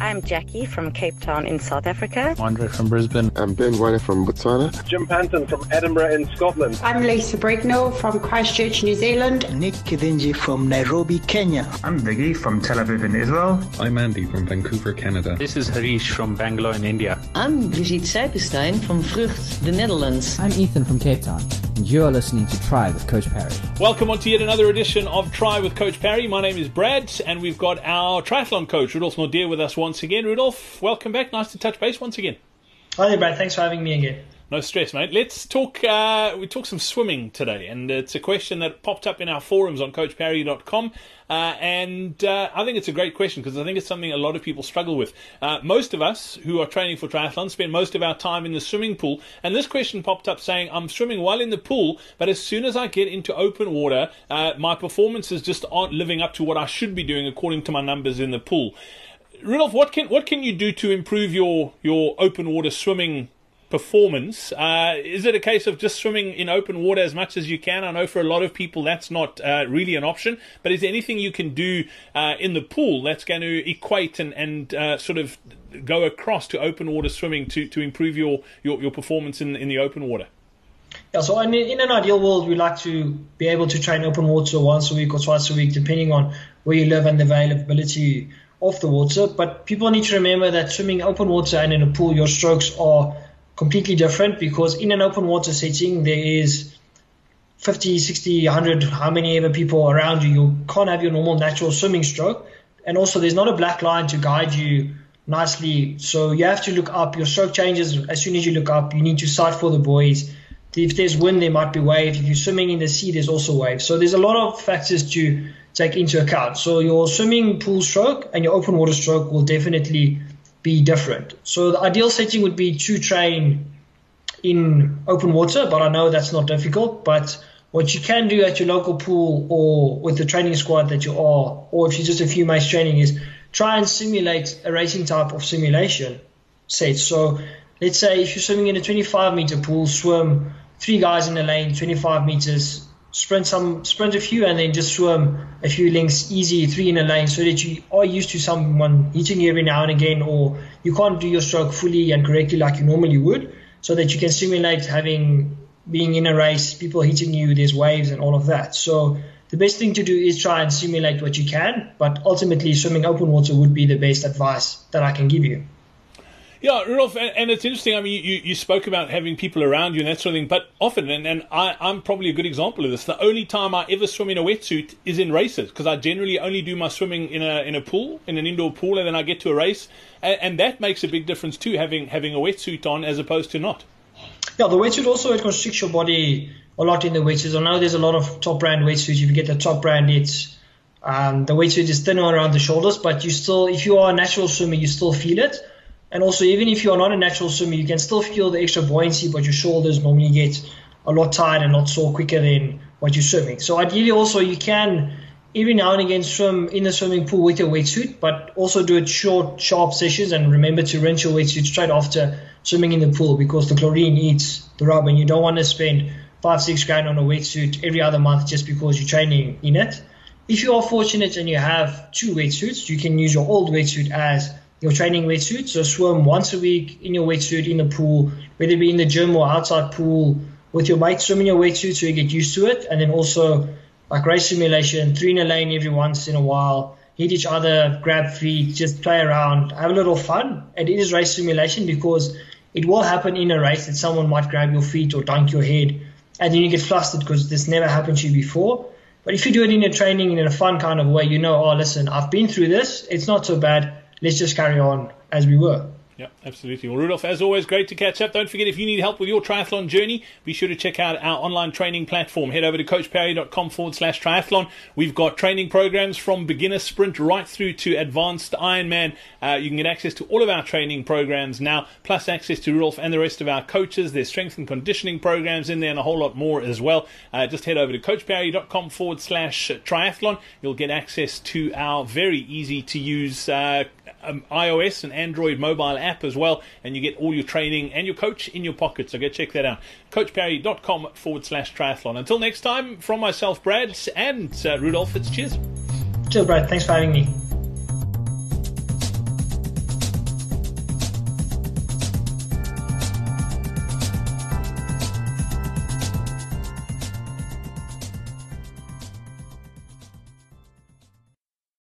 I'm Jackie from Cape Town in South Africa. Andre from Brisbane. I'm Ben White from Botswana. Jim Panton from Edinburgh in Scotland. I'm Lisa Brignall from Christchurch, New Zealand. Nick Kidinji from Nairobi, Kenya. I'm Viggy from Tel Aviv in Israel. I'm Andy from Vancouver, Canada. This is Harish from Bangalore in India. I'm Brigitte Seipenstein from Vrucht, the Netherlands. I'm Ethan from Cape Town, and you are listening to Try with Coach Parry. Welcome on to yet another edition of Try with Coach Parry. My name is Brad, and we've got our triathlon coach, Rudolf Nordeer, with us once again. Rudolf, welcome back. Nice to touch base once again. Hi there, Brad. Thanks for having me again. No stress, mate. Let's talk. Uh, we talk some swimming today, and it's a question that popped up in our forums on CoachParry.com, uh, and uh, I think it's a great question because I think it's something a lot of people struggle with. Uh, most of us who are training for triathlon spend most of our time in the swimming pool, and this question popped up saying, "I'm swimming well in the pool, but as soon as I get into open water, uh, my performances just aren't living up to what I should be doing according to my numbers in the pool." Rudolf, what can what can you do to improve your your open water swimming performance? Uh, is it a case of just swimming in open water as much as you can? I know for a lot of people that's not uh, really an option, but is there anything you can do uh, in the pool that's going to equate and and uh, sort of go across to open water swimming to to improve your your, your performance in in the open water? Yeah, so in, in an ideal world, we like to be able to train open water once a week or twice a week, depending on where you live and the availability of the water. But people need to remember that swimming open water and in a pool, your strokes are completely different because in an open water setting, there is 50, 60, 100, how many ever people around you. You can't have your normal natural swimming stroke. And also, there's not a black line to guide you nicely. So you have to look up. Your stroke changes as soon as you look up. You need to sight for the buoys. If there's wind, there might be waves. If you're swimming in the sea, there's also waves. So there's a lot of factors to take into account. So your swimming pool stroke and your open water stroke will definitely be different. So the ideal setting would be to train in open water, but I know that's not difficult. But what you can do at your local pool or with the training squad that you are, or if you're just a few mates training, is try and simulate a racing type of simulation set. So let's say if you're swimming in a 25 meter pool, swim three guys in a lane, 25 meters, sprint some, sprint a few, and then just swim a few lengths easy, three in a lane, so that you are used to someone hitting you every now and again, or you can't do your stroke fully and correctly like you normally would, so that you can simulate having being in a race, people hitting you, there's waves and all of that. So the best thing to do is try and simulate what you can, but ultimately swimming open water would be the best advice that I can give you. Yeah, Rudolf, and, and, it's interesting. I mean, you, you spoke about having people around you and that sort of thing, but often, and, and I, I'm probably a good example of this. The only time I ever swim in a wetsuit is in races because I generally only do my swimming in a in a pool, in an indoor pool, and then I get to a race, and, and that makes a big difference too, having having a wetsuit on as opposed to not. Yeah, the wetsuit also it constricts your body a lot in the wetsuits. I know there's a lot of top brand wetsuits. If you get the top brand, it's um, the wetsuit is thinner around the shoulders, but you still, if you are a natural swimmer, you still feel it. And also, even if you're not a natural swimmer, you can still feel the extra buoyancy, but your shoulders normally get a lot tired and not sore quicker than what you're swimming. So ideally, also you can every now and again swim in the swimming pool with your wetsuit, but also do it short, sharp sessions. And remember to rinse your wetsuit straight after swimming in the pool because the chlorine eats the rubber and you don't want to spend five, six grand on a wetsuit every other month just because you're training in it. If you are fortunate and you have two wetsuits, you can use your old wetsuit as your training wetsuit. So swim once a week in your wetsuit in the pool, whether it be in the gym or outside pool with your mates. Swim in your wetsuit so you get used to it, and then also like race simulation, three in a lane every once in a while. Hit each other, grab feet, just play around, have a little fun. And it is race simulation because it will happen in a race that someone might grab your feet or dunk your head, and then you get flustered because this never happened to you before. But if you do it in a training in a fun kind of way, you know, oh, listen, I've been through this. It's not so bad let's just carry on as we were. Yeah, absolutely. Well, Rudolf, as always, great to catch up. Don't forget, if you need help with your triathlon journey, be sure to check out our online training platform. Head over to coachparry.com forward slash triathlon. We've got training programs from beginner sprint right through to advanced Ironman. Uh, you can get access to all of our training programs now, plus access to Rudolf and the rest of our coaches. There's strength and conditioning programs in there and a whole lot more as well. Uh, just head over to coachparry.com forward slash triathlon. You'll get access to our very easy to use uh, um, iOS and Android mobile app as well, and you get all your training and your coach in your pocket. So go check that out. CoachParry.com forward slash triathlon. Until next time, from myself, Brad, and uh, Rudolf, it's cheers. Cheers, Brad. Thanks for having me.